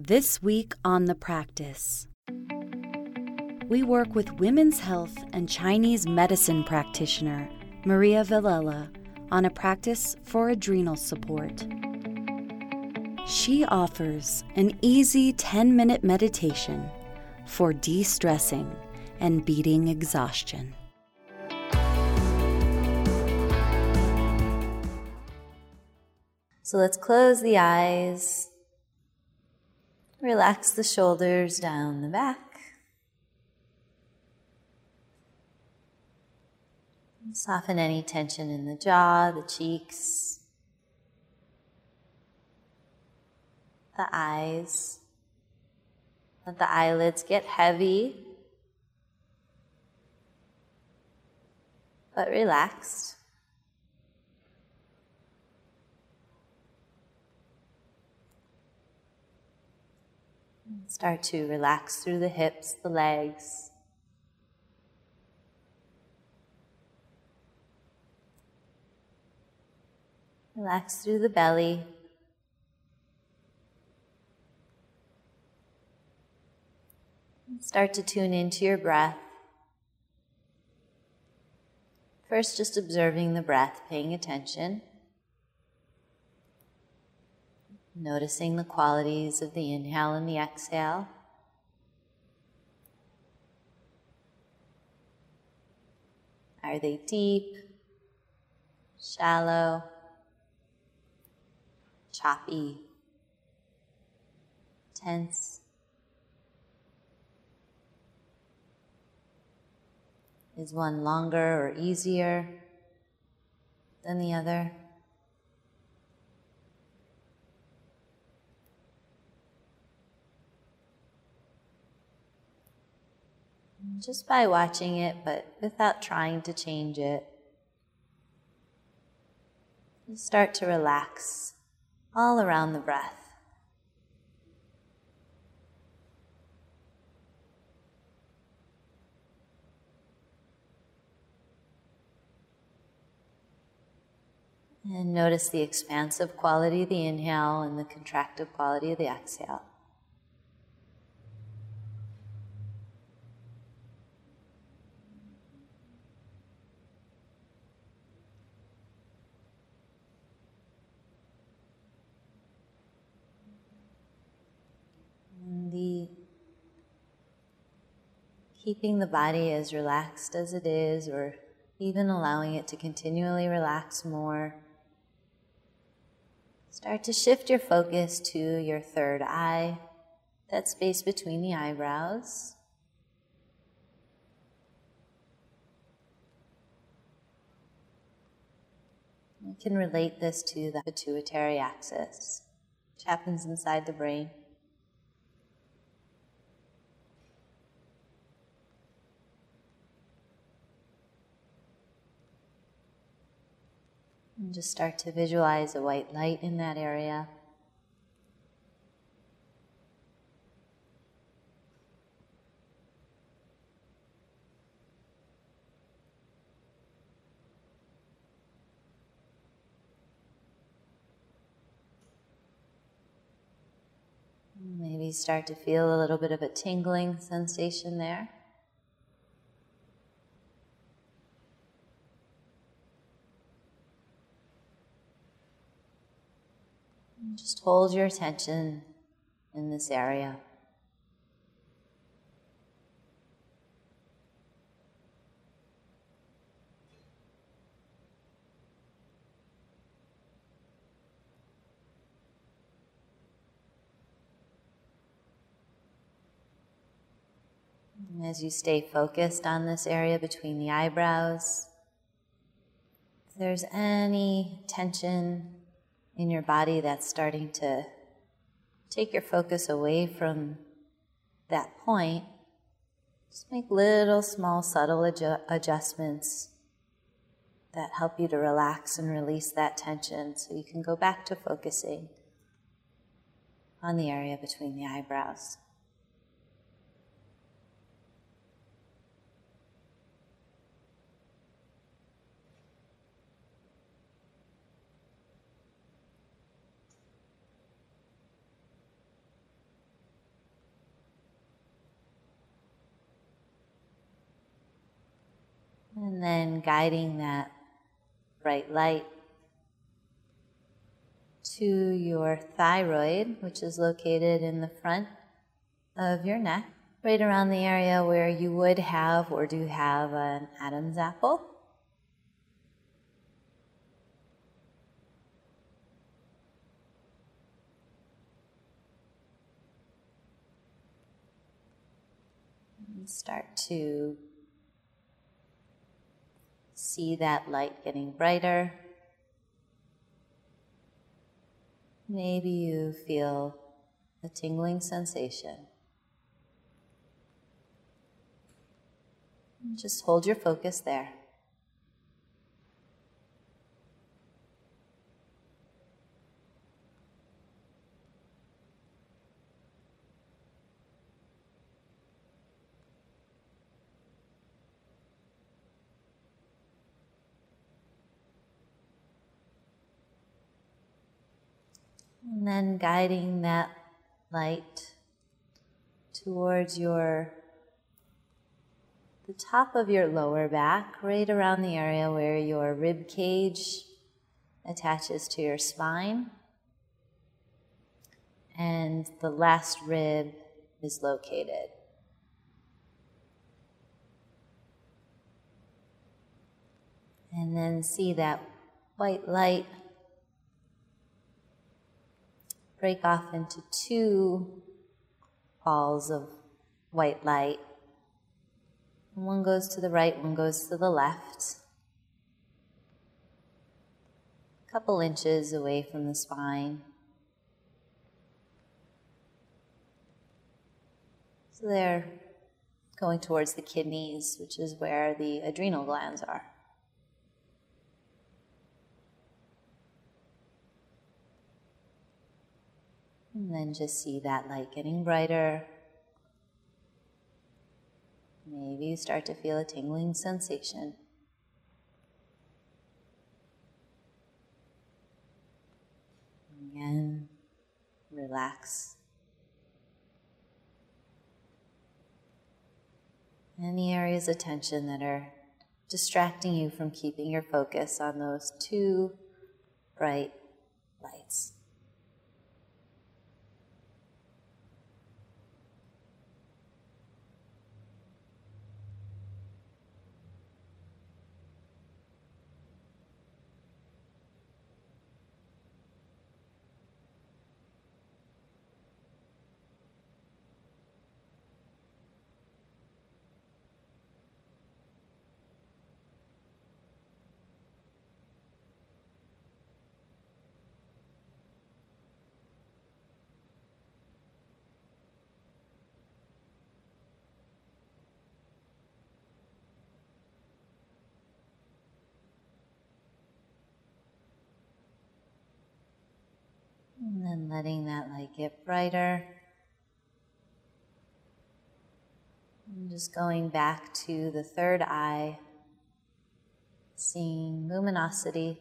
This week on The Practice, we work with women's health and Chinese medicine practitioner Maria Villella on a practice for adrenal support. She offers an easy 10 minute meditation for de stressing and beating exhaustion. So let's close the eyes. Relax the shoulders down the back. Soften any tension in the jaw, the cheeks, the eyes. Let the eyelids get heavy, but relaxed. Start to relax through the hips, the legs. Relax through the belly. Start to tune into your breath. First, just observing the breath, paying attention. Noticing the qualities of the inhale and the exhale. Are they deep, shallow, choppy, tense? Is one longer or easier than the other? Just by watching it, but without trying to change it. Start to relax all around the breath. And notice the expansive quality of the inhale and the contractive quality of the exhale. Keeping the body as relaxed as it is, or even allowing it to continually relax more. Start to shift your focus to your third eye, that space between the eyebrows. You can relate this to the pituitary axis, which happens inside the brain. And just start to visualize a white light in that area. Maybe start to feel a little bit of a tingling sensation there. Just hold your attention in this area. as you stay focused on this area between the eyebrows, if there's any tension in your body that's starting to take your focus away from that point, just make little, small, subtle adju- adjustments that help you to relax and release that tension so you can go back to focusing on the area between the eyebrows. And then guiding that bright light to your thyroid, which is located in the front of your neck, right around the area where you would have or do have an Adam's apple. start to see that light getting brighter. Maybe you feel a tingling sensation. Just hold your focus there. And then guiding that light towards your the top of your lower back, right around the area where your rib cage attaches to your spine. And the last rib is located. And then see that white light break off into two balls of white light. One goes to the right, one goes to the left. A couple inches away from the spine. So they're going towards the kidneys, which is where the adrenal glands are. Then just see that light getting brighter. Maybe you start to feel a tingling sensation. Again, relax. Any areas of tension that are distracting you from keeping your focus on those two bright lights. And letting that light get brighter. And just going back to the third eye, seeing luminosity.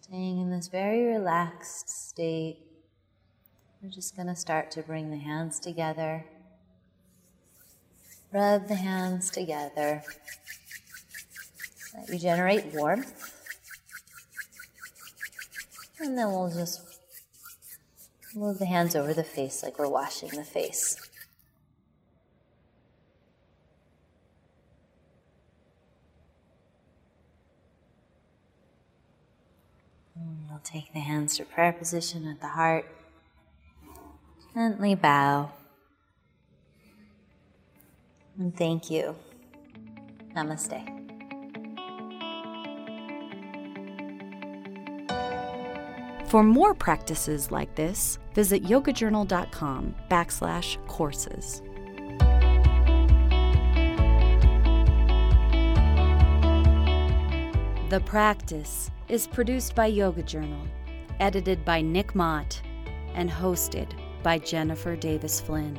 Staying in this very relaxed state, we're just going to start to bring the hands together. Rub the hands together. Let you generate warmth. And then we'll just move the hands over the face like we're washing the face. Mm, we'll take the hands to prayer position at the heart. Gently bow. And thank you. Namaste. For more practices like this, visit yogajournal.com backslash courses. The Practice is produced by Yoga Journal, edited by Nick Mott, and hosted by Jennifer Davis Flynn.